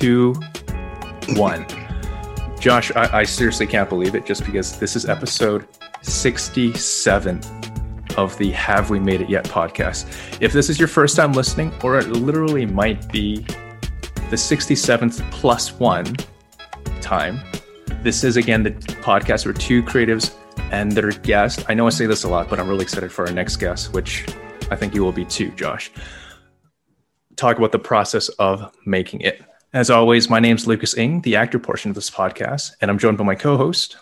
two, one. Josh, I, I seriously can't believe it just because this is episode 67 of the Have We Made It Yet podcast. If this is your first time listening, or it literally might be the 67th plus one time, this is again the podcast where two creatives and their guest. I know I say this a lot, but I'm really excited for our next guest, which I think you will be too, Josh. Talk about the process of making it. As always, my name's Lucas Ing, the actor portion of this podcast, and I'm joined by my co-host,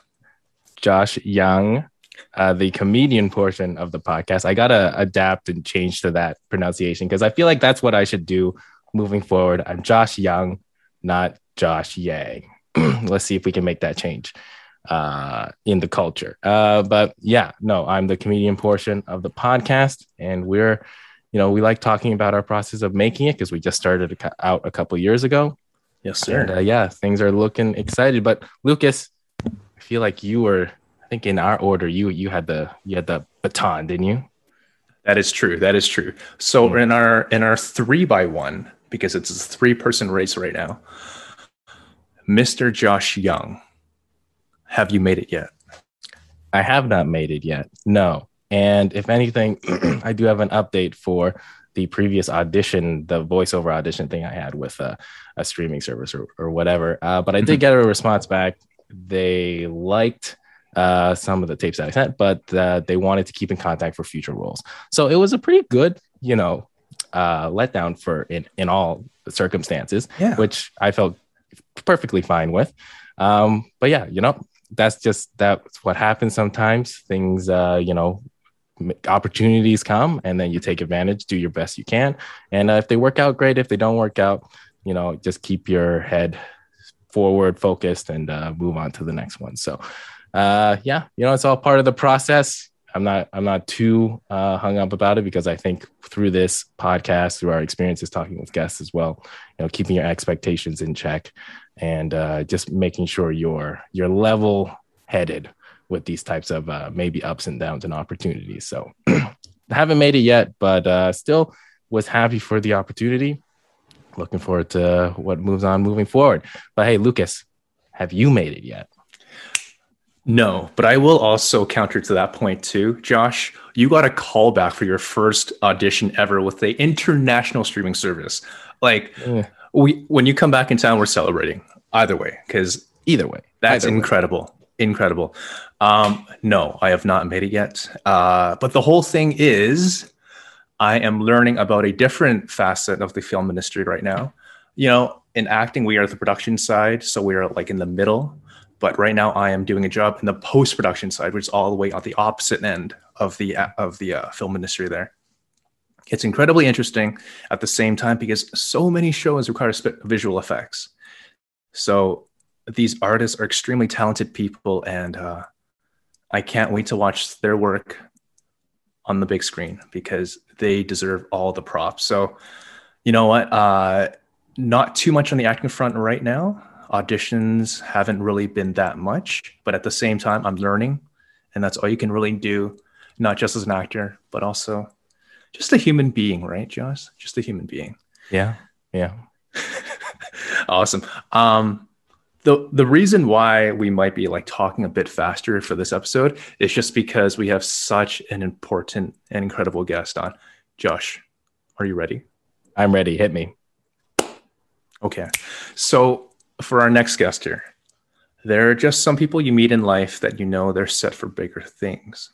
Josh Young, uh, the comedian portion of the podcast. I gotta adapt and change to that pronunciation because I feel like that's what I should do moving forward. I'm Josh Young, not Josh Yang. Let's see if we can make that change uh, in the culture. Uh, but yeah, no, I'm the comedian portion of the podcast, and we're you know, we like talking about our process of making it because we just started out a couple years ago. Yes, sir. And, uh, yeah, things are looking excited. But Lucas, I feel like you were, I think in our order, you you had the you had the baton, didn't you? That is true. That is true. So mm. in our in our three by one, because it's a three person race right now, Mr. Josh Young, have you made it yet? I have not made it yet. No. And if anything, I do have an update for the previous audition, the voiceover audition thing I had with a, a streaming service or, or whatever. Uh, but I did mm-hmm. get a response back. They liked uh, some of the tapes that I sent, but uh, they wanted to keep in contact for future roles. So it was a pretty good, you know, uh, letdown for in, in all circumstances, yeah. which I felt perfectly fine with. Um, but yeah, you know, that's just that's what happens sometimes. Things, uh, you know, opportunities come and then you take advantage do your best you can. And uh, if they work out great. If they don't work out you know just keep your head forward focused and uh, move on to the next one. So uh, yeah you know it's all part of the process. I'm not i'm not too uh, hung up about it because i think through this podcast through our experiences talking with guests as well you know keeping your expectations in check and uh, just making sure you're you're level headed with these types of uh, maybe ups and downs and opportunities. So haven't made it yet, but uh, still was happy for the opportunity. Looking forward to what moves on moving forward. But hey, Lucas, have you made it yet? No, but I will also counter to that point too. Josh, you got a call back for your first audition ever with the international streaming service. Like we when you come back in town, we're celebrating either way, because either way. That's incredible. Way incredible. Um, no, I have not made it yet. Uh, but the whole thing is, I am learning about a different facet of the film industry right now. You know, in acting, we are the production side, so we are like in the middle. But right now, I am doing a job in the post production side, which is all the way on the opposite end of the of the uh, film industry. There, it's incredibly interesting at the same time because so many shows require visual effects. So these artists are extremely talented people, and uh, I can't wait to watch their work on the big screen because they deserve all the props. So, you know what? Uh, not too much on the acting front right now. Auditions haven't really been that much, but at the same time, I'm learning, and that's all you can really do, not just as an actor, but also just a human being, right, Josh? Just a human being. Yeah, yeah. awesome. Um, the the reason why we might be like talking a bit faster for this episode is just because we have such an important and incredible guest on. Josh, are you ready? I'm ready. Hit me. Okay. So for our next guest here, there are just some people you meet in life that you know they're set for bigger things.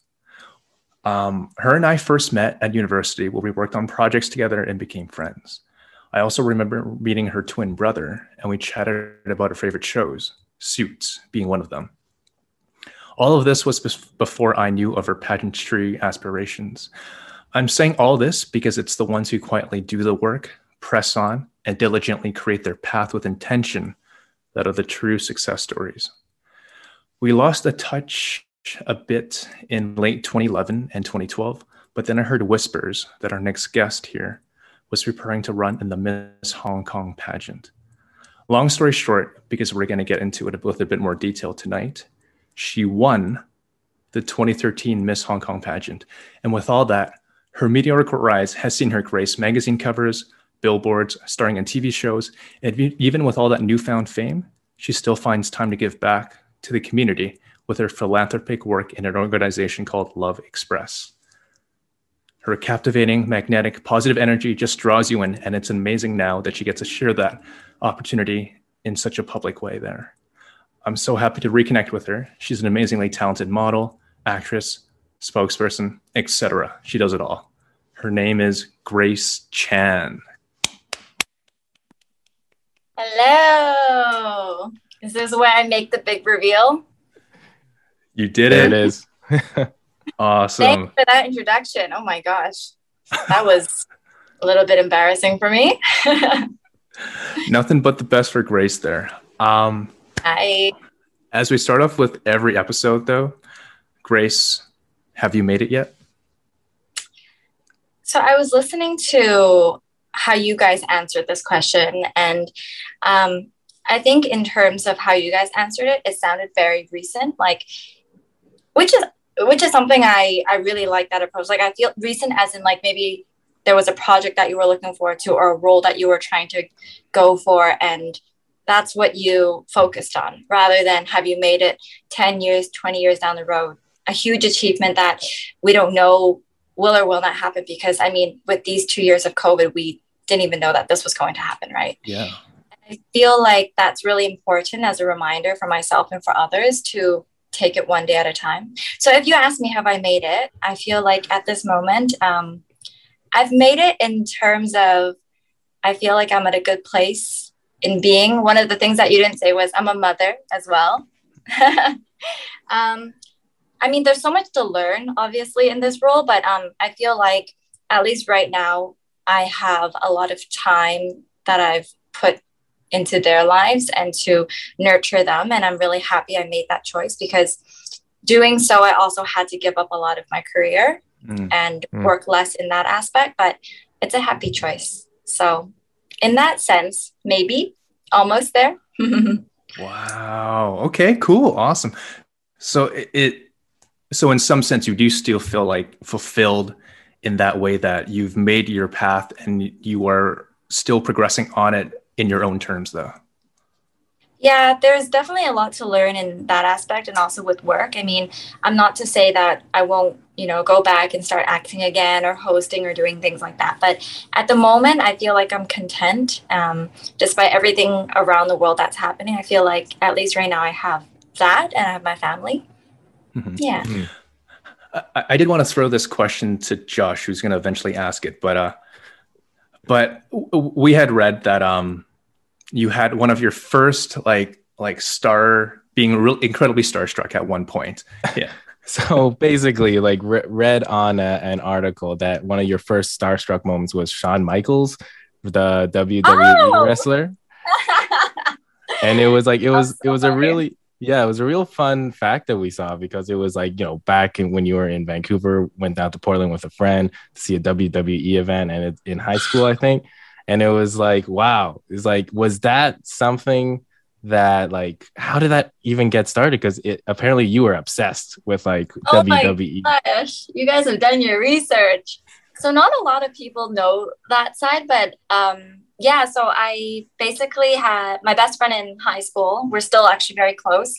Um, her and I first met at university where we worked on projects together and became friends. I also remember meeting her twin brother, and we chatted about her favorite shows, Suits being one of them. All of this was before I knew of her pageantry aspirations. I'm saying all this because it's the ones who quietly do the work, press on, and diligently create their path with intention that are the true success stories. We lost a touch a bit in late 2011 and 2012, but then I heard whispers that our next guest here was preparing to run in the Miss Hong Kong pageant. Long story short, because we're going to get into it with a bit more detail tonight, she won the 2013 Miss Hong Kong pageant. And with all that, her meteoric rise has seen her grace magazine covers, billboards, starring in TV shows, and even with all that newfound fame, she still finds time to give back to the community with her philanthropic work in an organization called Love Express. Her captivating, magnetic, positive energy just draws you in, and it's amazing now that she gets to share that opportunity in such a public way there. I'm so happy to reconnect with her. She's an amazingly talented model, actress, spokesperson, etc. She does it all. Her name is Grace Chan. Hello. Is this where I make the big reveal? You did There it. it is. Awesome. Thanks for that introduction. Oh my gosh. That was a little bit embarrassing for me. Nothing but the best for Grace there. Um, I as we start off with every episode, though, Grace, have you made it yet? so I was listening to how you guys answered this question, and um, I think in terms of how you guys answered it, it sounded very recent, like which is which is something I I really like that approach. Like I feel recent as in like maybe there was a project that you were looking forward to or a role that you were trying to go for and that's what you focused on rather than have you made it 10 years 20 years down the road a huge achievement that we don't know will or will not happen because i mean with these two years of covid we didn't even know that this was going to happen right Yeah. I feel like that's really important as a reminder for myself and for others to take it one day at a time. So if you ask me, have I made it? I feel like at this moment, um, I've made it in terms of I feel like I'm at a good place in being. One of the things that you didn't say was I'm a mother as well. um, I mean, there's so much to learn, obviously, in this role, but um, I feel like at least right now, I have a lot of time that I've put into their lives and to nurture them. And I'm really happy I made that choice because doing so, I also had to give up a lot of my career Mm. and Mm. work less in that aspect, but it's a happy choice. So, in that sense, maybe almost there. Wow. Okay. Cool. Awesome. So it, it, so in some sense, you do still feel like fulfilled in that way that you've made your path and you are still progressing on it in your own terms, though. Yeah, there's definitely a lot to learn in that aspect and also with work. I mean, I'm not to say that I won't, you know, go back and start acting again or hosting or doing things like that. But at the moment, I feel like I'm content. Um, despite everything around the world that's happening, I feel like at least right now I have that and I have my family. Mhm. Yeah. I, I did want to throw this question to Josh, who's going to eventually ask it, but uh, but we had read that um, you had one of your first like like star being real incredibly starstruck at one point. Yeah. So basically, like re- read on a, an article that one of your first starstruck moments was Shawn Michaels, the WWE Oh! wrestler, and it was like it was so it was a really yeah it was a real fun fact that we saw because it was like you know back in, when you were in Vancouver, went down to Portland with a friend to see a WWE event, and it, in high school I think, and it was like wow, it's like was that something that like how did that even get started because it apparently you were obsessed with like. Oh my WWE Gosh, you guys have done your research. So not a lot of people know that side, but um, yeah. So I basically had my best friend in high school. We're still actually very close.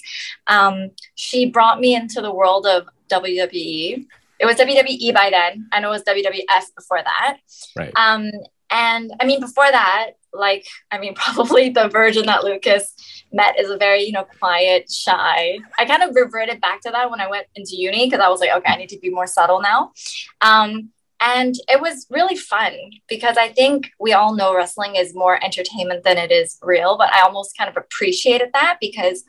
Um, she brought me into the world of WWE. It was WWE by then, and it was WWF before that. Right. Um, and I mean, before that, like I mean, probably the virgin that Lucas met is a very you know quiet, shy. I kind of reverted back to that when I went into uni because I was like, okay, I need to be more subtle now. Um, and it was really fun because I think we all know wrestling is more entertainment than it is real, but I almost kind of appreciated that because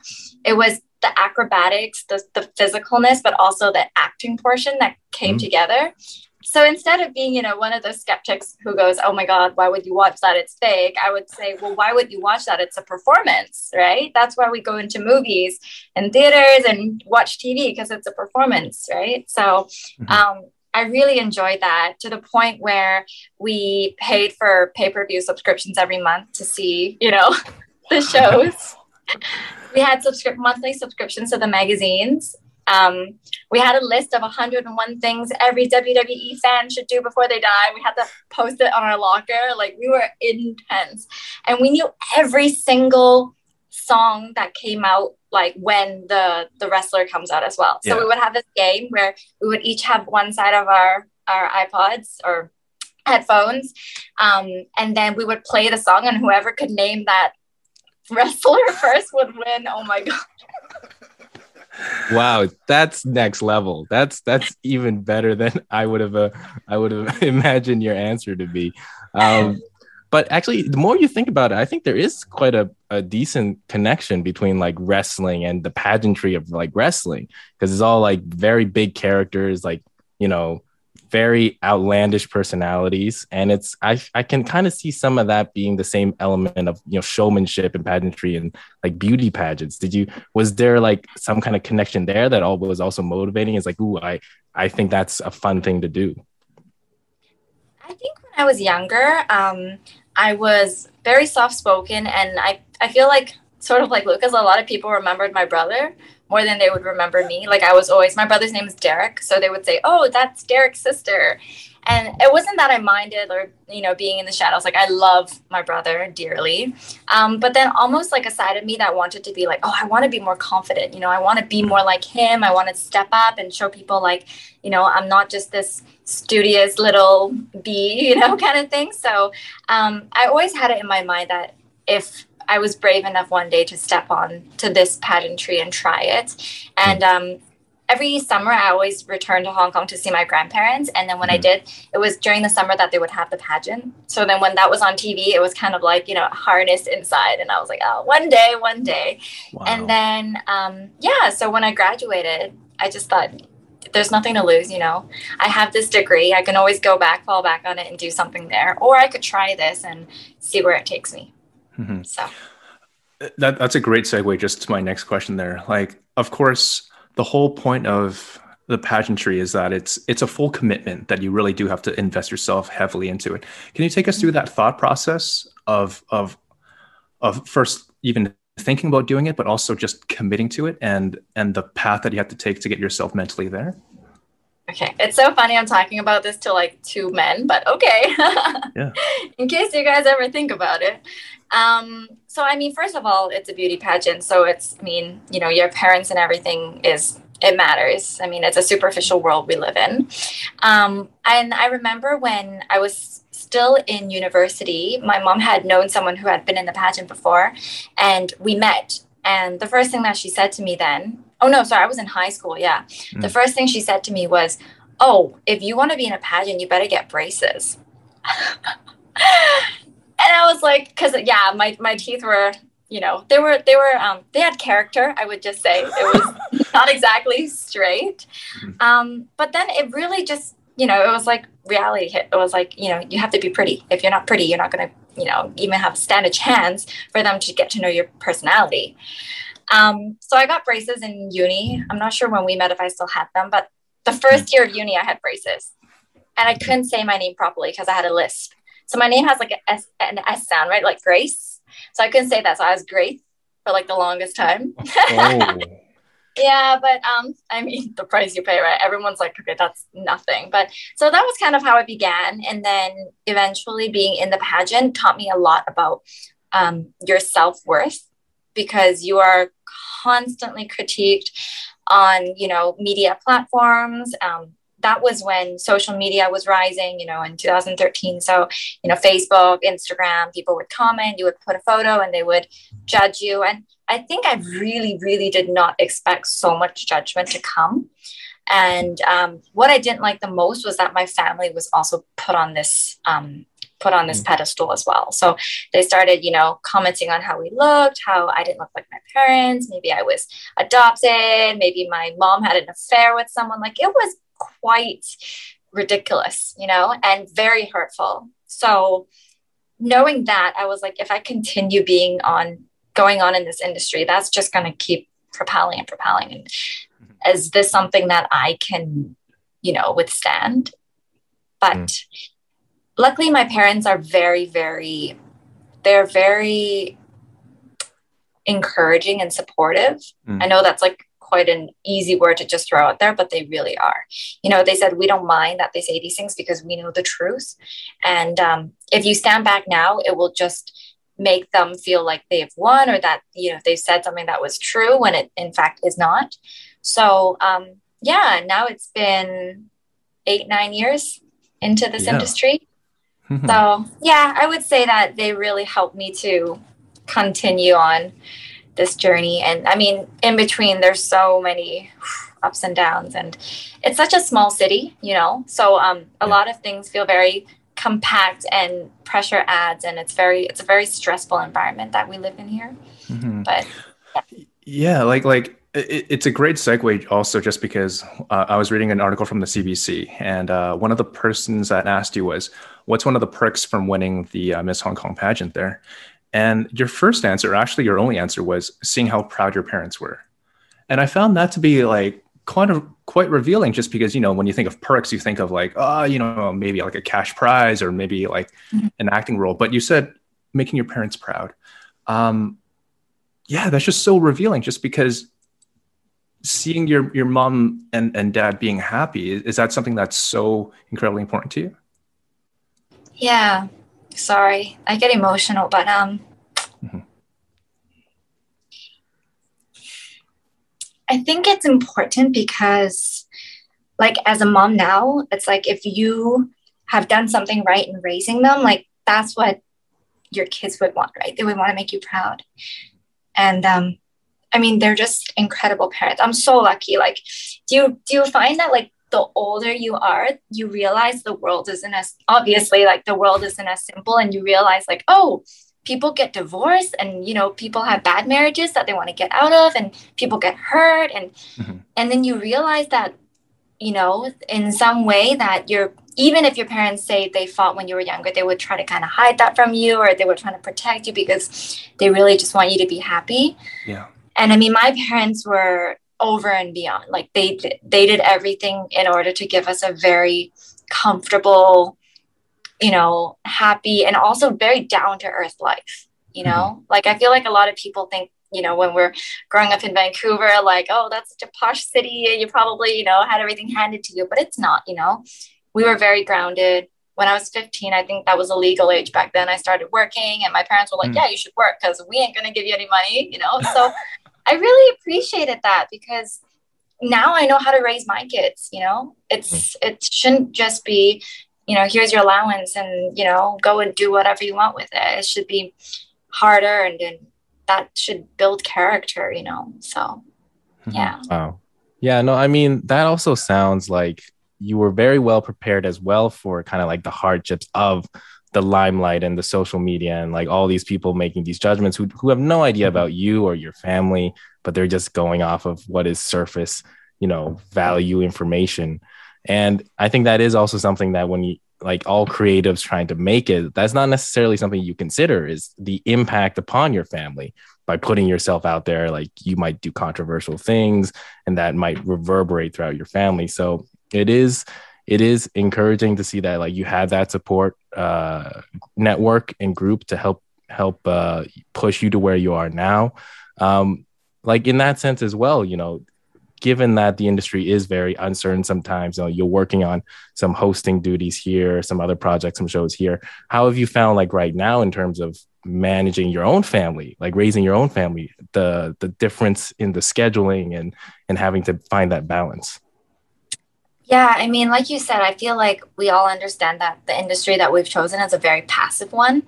it was the acrobatics, the, the physicalness, but also the acting portion that came Mm. together. So instead of being, you know, one of those skeptics who goes, "Oh my God, why would you watch that? It's fake," I would say, "Well, why would you watch that? It's a performance, right? That's why we go into movies and theaters and watch TV because it's a performance, right?" So, Mhm. um, I really enjoyed that to the point where we paid for pay per view subscriptions every month to see, you know, the shows. we had subscript monthly subscriptions to the magazines Um, we had a list of 101 things every WWE fan should do before they die. We had to post it on our locker. Like we were intense, and we knew every single song that came out like when the the wrestler comes out as well. So yeah. we would have this game where we would each have one side of our our iPods or headphones, um, and then we would play the song, and whoever could name that wrestler first would win. Oh my god. wow that's next level that's that's even better than i would have uh, i would have imagined your answer to be um, but actually the more you think about it i think there is quite a, a decent connection between like wrestling and the pageantry of like wrestling because it's all like very big characters like you know very outlandish personalities. And it's i, I can kind of see some of that being the same element of you know showmanship and pageantry and like beauty pageants. Did you was there like some kind of connection there that all was also motivating? It's like ooh i i think that's a fun thing to do. I think when i was younger um i was very soft spoken and i i feel like sort of like lucas a lot of people remembered my brother more than they would remember me. Like I was always, my brother's name is Derek. So they would say, oh, that's Derek's sister. And it wasn't that I minded or, you know, being in the shadows. Like I love my brother dearly. Um, but then almost like a side of me that wanted to be like, oh, I want to be more confident. You know, I want to be more like him. I want to step up and show people like, you know, I'm not just this studious little bee, you know, kind of thing. So um, I always had it in my mind that if I was brave enough one day to step on to this pageantry and try it. And um, every summer, I always returned to Hong Kong to see my grandparents. And then when mm I did, it was during the summer that they would have the pageant. So then when that was on TV, it was kind of like, you know, harnessed inside. And I was like, oh, one day, one day. Wow. And then, um, yeah, so when I graduated, I just thought, there's nothing to lose, you know. I have this degree. I can always go back, fall back on it, and do something there. Or I could try this and see where it takes me. Mm-hmm. So that that's a great segue just to my next question there. Like, of course, the whole point of the pageantry is that it's it's a full commitment that you really do have to invest yourself heavily into it. Can you take us through that thought process of of of first even thinking about doing it, but also just committing to it and and the path that you have to take to get yourself mentally there? Okay, it's so funny I'm talking about this to like two men, but okay. yeah. In case you guys ever think about it. Um, so I mean, first of all, it's a beauty pageant, so it's I mean, you know, your parents and everything is it matters. I mean, it's a superficial world we live in. Um, and I remember when I was still in university, my mom had known someone who had been in the pageant before, and we met. And the first thing that she said to me then oh no, sorry, I was in high school. Yeah. Mm. The first thing she said to me was, oh, if you want to be in a pageant, you better get braces. and I was like, because yeah, my, my teeth were, you know, they were, they were, um, they had character, I would just say. It was not exactly straight. Mm. Um, but then it really just, you know, it was like reality hit. It was like, you know, you have to be pretty. If you're not pretty, you're not going to, you know, even have stand a chance for them to get to know your personality. Um, so I got braces in uni. I'm not sure when we met if I still had them, but the first year of uni, I had braces, and I couldn't say my name properly because I had a lisp. So my name has like a S, an S sound, right? Like Grace. So I couldn't say that. So I was Grace for like the longest time. Oh. yeah, but um, I mean, the price you pay, right? Everyone's like, okay, that's nothing. But so that was kind of how it began, and then eventually being in the pageant taught me a lot about um, your self worth because you are constantly critiqued on you know media platforms um, that was when social media was rising you know in 2013 so you know facebook instagram people would comment you would put a photo and they would judge you and i think i really really did not expect so much judgment to come and um, what i didn't like the most was that my family was also put on this um, put on this mm. pedestal as well. So they started, you know, commenting on how we looked, how I didn't look like my parents, maybe I was adopted, maybe my mom had an affair with someone. Like it was quite ridiculous, you know, and very hurtful. So knowing that, I was like, if I continue being on going on in this industry, that's just going to keep propelling and propelling. And mm-hmm. is this something that I can, you know, withstand? But mm luckily my parents are very very they're very encouraging and supportive mm. i know that's like quite an easy word to just throw out there, but they really are. You know, they said we don't mind that they say these things because we know the truth. And um, if you stand back now, it will just make them feel like they've won or that, you know, they said something that was true when it in fact is not. So, um, yeah, now it's been eight, nine years into this yeah. industry. Mm-hmm. So, yeah, I would say that they really helped me to continue on this journey. And I mean, in between, there's so many ups and downs, and it's such a small city, you know. So um, a yeah. lot of things feel very compact, and pressure adds, and it's very it's a very stressful environment that we live in here. Mm-hmm. But yeah. yeah, like like it's a great segue also just because uh, i was reading an article from the cbc and uh, one of the persons that asked you was what's one of the perks from winning the uh, miss hong kong pageant there and your first answer, actually your only answer, was seeing how proud your parents were. And I found that to be like kind of quite revealing just because, you know, when you think of perks, you think of like, oh, you know, maybe like a cash prize or maybe like mm-hmm. an acting role. But you said making your parents proud. Um, yeah, that's just so revealing just because seeing your your mom and, and dad being happy is that something that's so incredibly important to you yeah sorry i get emotional but um mm-hmm. i think it's important because like as a mom now it's like if you have done something right in raising them like that's what your kids would want right? They would want to make you proud. And um i mean they're just incredible parents. I'm so lucky. Like do you do you find that like the older you are, you realize the world isn't as obviously like the world isn't as simple, and you realize like, oh, people get divorced and you know people have bad marriages that they want to get out of and people get hurt and mm-hmm. and then you realize that you know in some way that you're even if your parents say they fought when you were younger they would try to kind of hide that from you or they were trying to protect you because they really just want you to be happy yeah and i mean my parents were over and beyond. Like they they did everything in order to give us a very comfortable, you know, happy and also very down to earth life. You know, mm-hmm. like I feel like a lot of people think you know when we're growing up in Vancouver, like oh that's such a posh city, and you probably you know had everything handed to you, but it's not. You know, we were very grounded. When I was 15, I think that was a legal age back then. I started working, and my parents were like, mm. "Yeah, you should work because we ain't gonna give you any money," you know. So I really appreciated that because now I know how to raise my kids, you know? It's mm. it shouldn't just be, you know, here's your allowance and, you know, go and do whatever you want with it. It should be harder and, and that should build character, you know. So mm-hmm. yeah. Wow. Yeah, no, I mean that also sounds like you were very well prepared as well for kind of like the hardships of the limelight and the social media and like all these people making these judgments who, who have no idea about mm-hmm. you or your family but they're just going off of what is surface you know value information. And i think that is also something that when you like all creatives trying to make it that's not necessarily something you consider is the impact upon your family by putting yourself out there like you might do controversial things and that might reverberate throughout your family. So it is it is encouraging to see that like you have that support uh, network and group to help help uh, push you to where you are now. Um, like in that sense as well, you know, given that the industry is very uncertain sometimes, you know, you're working on some hosting duties here, some other projects, some shows here. How have you found like right now in terms of managing your own family, like raising your own family, the the difference in the scheduling and and having to find that balance? Yeah, I mean, like you said, I feel like we all understand that the industry that we've chosen is a very passive one.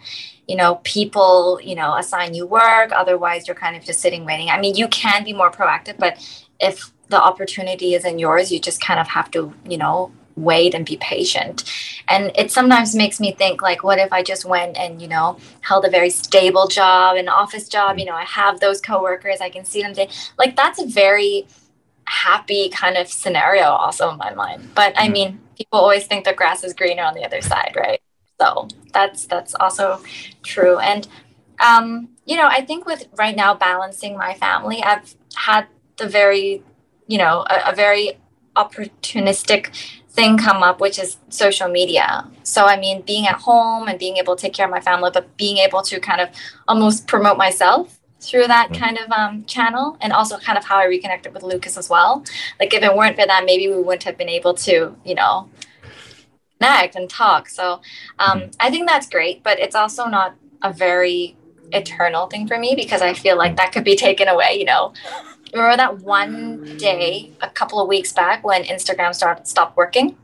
You know, people, you know, assign you work, otherwise, you're kind of just sitting waiting. I mean, you can be more proactive, but if the opportunity isn't yours, you just kind of have to, you know, wait and be patient. And it sometimes makes me think, like, what if I just went and, you know, held a very stable job, an office job? You know, I have those coworkers, I can see them. Like, that's a very, happy kind of scenario also in my mind. But I mm-hmm. mean, people always think the grass is greener on the other side, right? So that's that's also true. And um, you know, I think with right now balancing my family, I've had the very, you know, a, a very opportunistic thing come up, which is social media. So, I mean, being at home and being able to take care of my family, but being able to kind of almost promote myself through that mm-hmm. kind of um, channel and also kind of how I reconnected with Lucas as well. Like if it weren't for that, maybe we wouldn't have been able to, you know, connect and talk. So um, mm-hmm. I think that's great, but it's also not a very eternal thing for me because I feel like that could be taken away, you know. Remember that one day a couple of weeks back when Instagram started stopped working?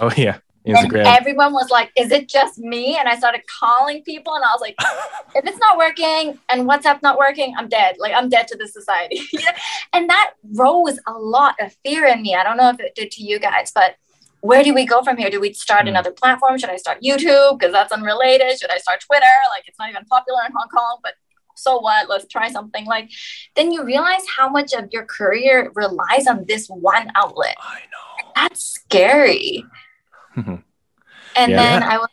Oh yeah. Instagram. And everyone was like, "Is it just me?" And I started calling people, and I was like, "If it's not working and WhatsApp not working, I'm dead. Like I'm dead to this society." And that rose a lot of fear in me. I don't know if it did to you guys, but where do we go from here? Do we start mm. another platform? Should I start YouTube because that's unrelated? Should I start Twitter? Like it's not even popular in Hong Kong, but so what? Let's try something. Like then you realize how much of your career relies on this one outlet. I know. That's scary. And yeah. then I was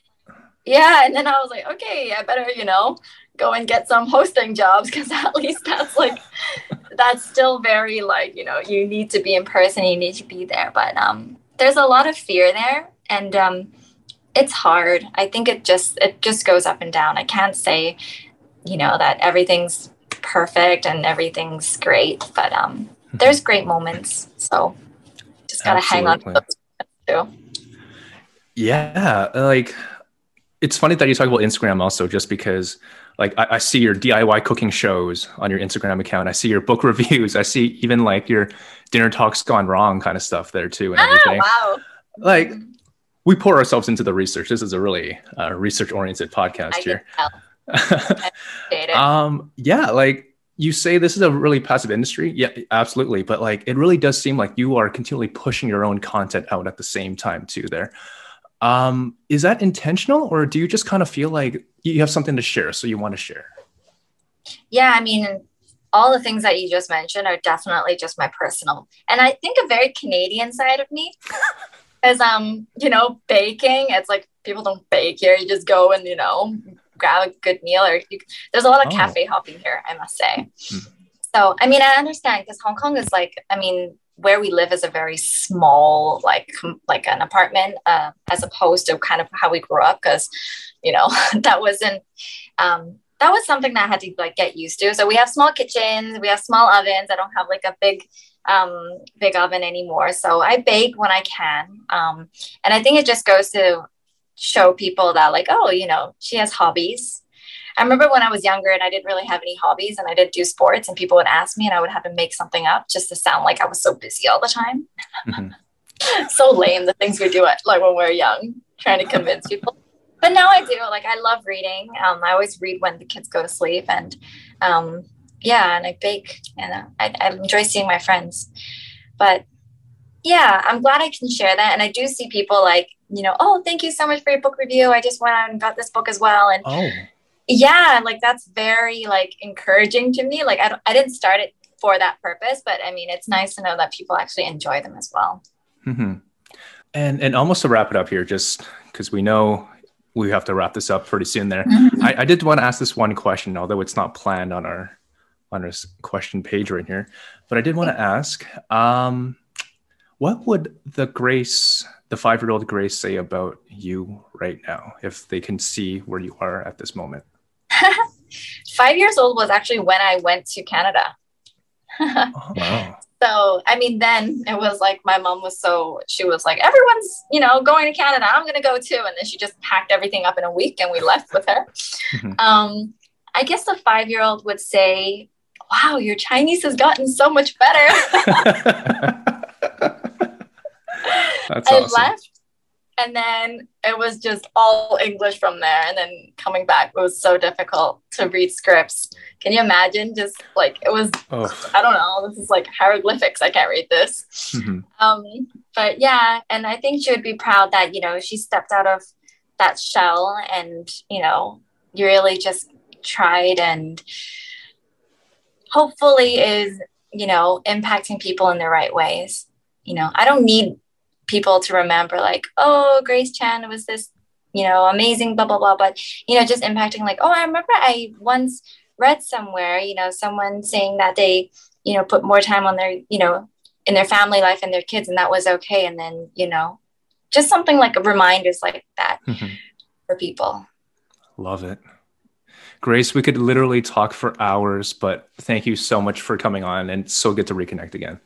yeah, and then I was like, okay, I better, you know, go and get some hosting jobs because at least that's like that's still very like, you know, you need to be in person, you need to be there. But um there's a lot of fear there and um, it's hard i think it just it just goes up and down i can't say you know that everything's perfect and everything's great but um, there's great moments so just gotta Absolutely. hang on to yeah like it's funny that you talk about instagram also just because like I, I, see your diy cooking shows on your instagram account i see your book reviews i see even like your dinner talks gone wrong kind of stuff there too and ah, everything. Oh, wow. Like we pour ourselves into the research. This is a really uh, research oriented podcast I here. um, yeah, like you say this is a really passive industry. Yeah, absolutely. But like it really does seem like you are continually pushing your own content out at the same time too there. Um, is that intentional or do you just kind of feel like you have something to share so you want to share? Yeah, I mean, all the things that you just mentioned are definitely just my personal and i think a very canadian side of me is um you know baking it's like people don't bake here you just go and you know grab a good meal or you, there's a lot of oh. cafe hopping here i must say mm. so i mean i understand because hong kong is like i mean where we live is a very small like like an apartment uh, as opposed to kind of how we grew up because you know that wasn't um, that was something that I had to like get used to. So we have small kitchens, we have small ovens. I don't have like a big um, big oven anymore. So I bake when I can. Um, and I think it just goes to show people that like, oh, you know, she has hobbies. I remember when I was younger and I didn't really have any hobbies and I didn't do sports and people would ask me and I would have to make something up just to sound like I was so busy all the time. Mm-hmm. so lame the things we do at like when we're young, trying to convince people but now I do. Like I love reading. Um, I always read when the kids go to sleep, and um, yeah, and I bake, and uh, I, I enjoy seeing my friends. But yeah, I'm glad I can share that, and I do see people like you know, oh, thank you so much for your book review. I just went out and got this book as well, and oh. Yeah, like that's very like encouraging to me. Like I I didn't start it for that purpose, but I mean, it's nice to know that people actually enjoy them as well. Mm-hmm. And and almost to wrap it up here, just because we know we have to wrap this up pretty soon there. Mm-hmm. I, I, did want to ask this one question, although it's not planned on our on our question page right here. But I did want to ask, um, what would the Grace, the five year old Grace, say about you right now if they can see where you are at this moment? five years old was actually when I went to Canada. oh, wow so I mean, then it was like my mom was so she was like, everyone's you know going to Canada. I'm gonna go too, and then she just packed everything up in a week, and we left with her. Mm-hmm. Um, I guess the five year old would say, "Wow, your Chinese has gotten so much better." That's I awesome. left and then it was just all English from there. And then coming back it was so difficult to read scripts. Can you imagine? Just like it was, oh. I don't know. This is like hieroglyphics. I can't read this. Mm-hmm. Um, but yeah, and I think she would be proud that you know she stepped out of that shell and you know you really just tried and hopefully is you know impacting people in the right ways. You know, I don't need people to remember like oh grace chan was this you know amazing blah blah blah but you know just impacting like oh i remember i once read somewhere you know someone saying that they you know put more time on their you know in their family life and their kids and that was okay and then you know just something like reminders like that mm-hmm. for people love it Grace, we could literally talk for hours, but thank you so much for coming on and so good to reconnect again.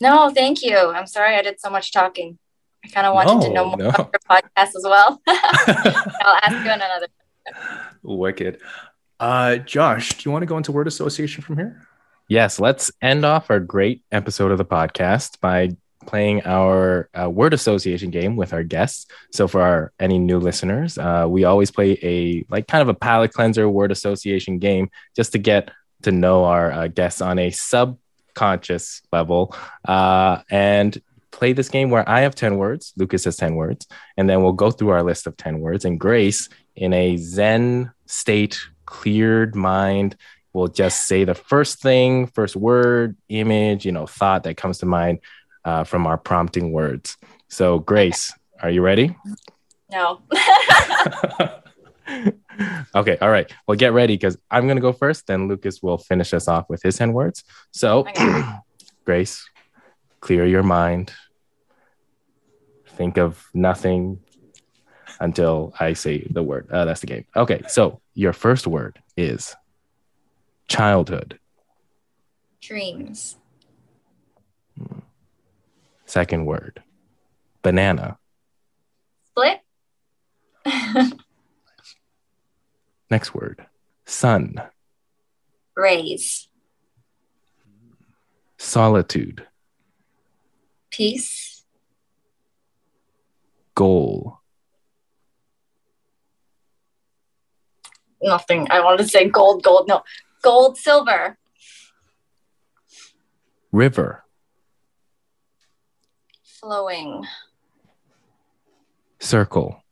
No, thank you. I'm sorry I did so much talking. I kind of wanted No, to know more no. about your podcast as well. I'll ask you on another. Wicked. Uh, Josh, do you want to go into word association from here? Yes, let's end off our great episode of the podcast by playing our uh, word association game with our guests. So for our any new listeners, uh, we always play a like kind of a palate cleanser word association game just to get to know our uh, guests on a subconscious level uh, and play this game where I have 10 words, Lucas has 10 words, and then we'll go through our list of 10 words and Grace in a zen state, cleared mind will just say the first thing, first word, image, you know, thought that comes to mind uh, from our prompting words. So, Grace, are you ready? No. okay, all right. Well, get ready because I'm going to go first. Then Lucas will finish us off with his 10 words. So, Okay. Grace, clear your mind. Think of nothing until I say the word. Uh, that's the game. Okay, so your first word is childhood. Dreams. Second word, banana. Split. Next word, sun. rays, Solitude. Peace. Goal. Nothing. I wanted to say gold, gold. No. Gold, silver. River. Flowing. Circle.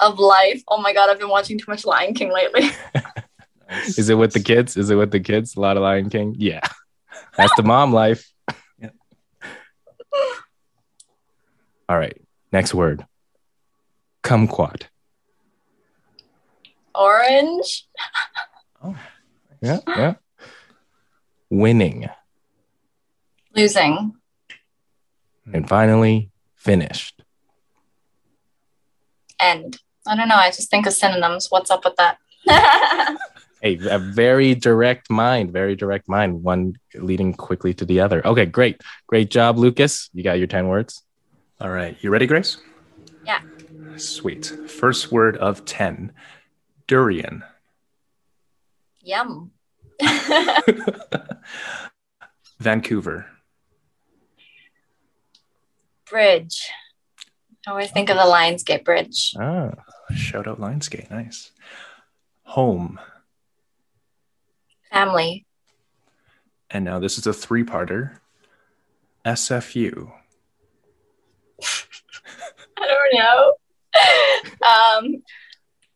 Of life. Oh my God, I've been watching too much Lion King lately. Is it with the kids? Is it with the kids? A lot of Lion King? Yeah. That's the mom life. Yeah. All right. Next word. Kumquat. Orange. oh, Yeah. Yeah. Winning. Losing. And finally, finished. End. I don't know. I just think of synonyms. What's up with that? Hey, a very direct mind, very direct mind, one leading quickly to the other. Okay, great. Great job, Lucas. You got your 10 words? All right. You ready, Grace? Yeah. Sweet. First word of 10 durian. Yum. Vancouver. Bridge. I always think of the Lions Gate Bridge. Ah, Shout out Lionsgate. Nice. Home. Family. And now this is a three parter SFU. I don't know. um,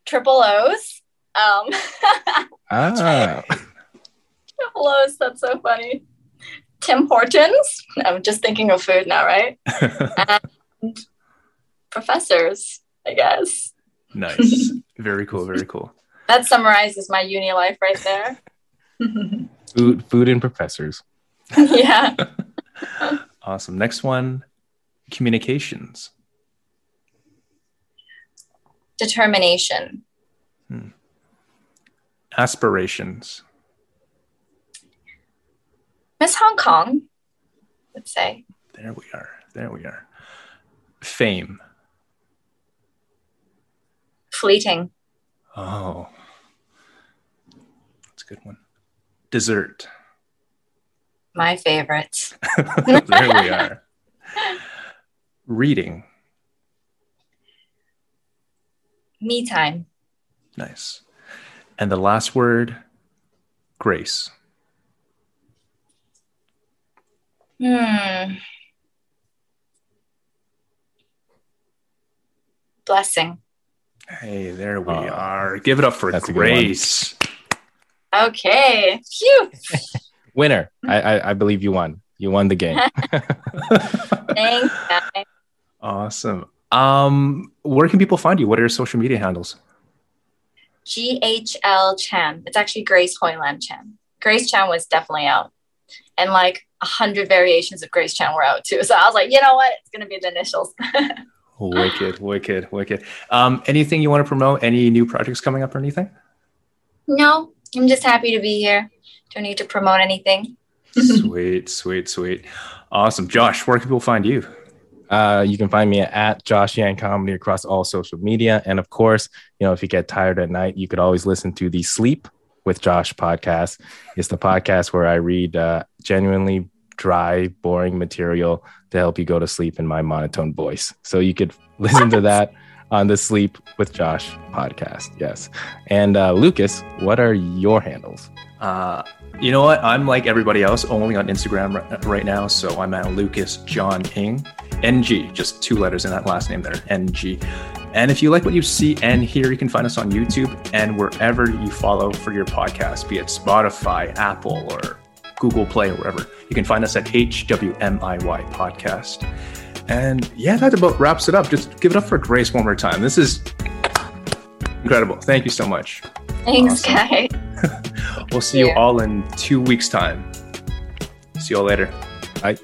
triple O's. Um, ah. triple O's. That's so funny. Tim Hortons. I'm just thinking of food now, right? And professors, I guess. Nice. Very cool. Very cool. That summarizes my uni life right there. food, food and professors. yeah. Awesome. Next one communications. Determination. Hmm. Aspirations. Miss Hong Kong, let's say. There we are. There we are. Fame. Fleeting. Oh, that's a good one. Dessert. My favorite. there we are. Reading. Me time. Nice. And the last word, grace. Hmm. Blessing. Hey, there we Oh, are. Give it up for that's a good one. grace. Okay. Phew. Winner. I, I, I believe you won. You won the game. Thanks, guys. Awesome. Um, where can people find you? What are your social media handles? GHL Chan. It's actually Grace Hoi Lam Chan. Grace Chan was definitely out. And like a hundred variations of Grace Chan were out too. So I was like, you know what? It's gonna be the initials. Wicked, wicked, wicked. Um, anything you want to promote? Any new projects coming up or anything? No, I'm just happy to be here. Don't need to promote anything. sweet, sweet, sweet. Awesome. Josh, where can people find you? Uh, you can find me at Josh Yang Comedy across all social media. And of course, you know, if you get tired at night, you could always listen to the Sleep with Josh podcast. It's the podcast where I read uh, genuinely dry, boring material to help you go to sleep in my monotone voice. So you could listen to that on the Sleep with Josh podcast. Yes. And uh, Lucas, what are your handles? Uh, you know what? I'm like everybody else, only on Instagram right now. So I'm at Lucas John Ing, NG, just two letters in that last name there, NG. And if you like what you see and hear, you can find us on YouTube and wherever you follow for your podcast, be it Spotify, Apple, or Google Play, or wherever. You can find us at HWMIY Podcast. And yeah, that about wraps it up. Just give it up for Grace one more time. This is incredible. Thank you so much. Thanks, awesome. guys. we'll see you all in two weeks' time. See you all later. Bye.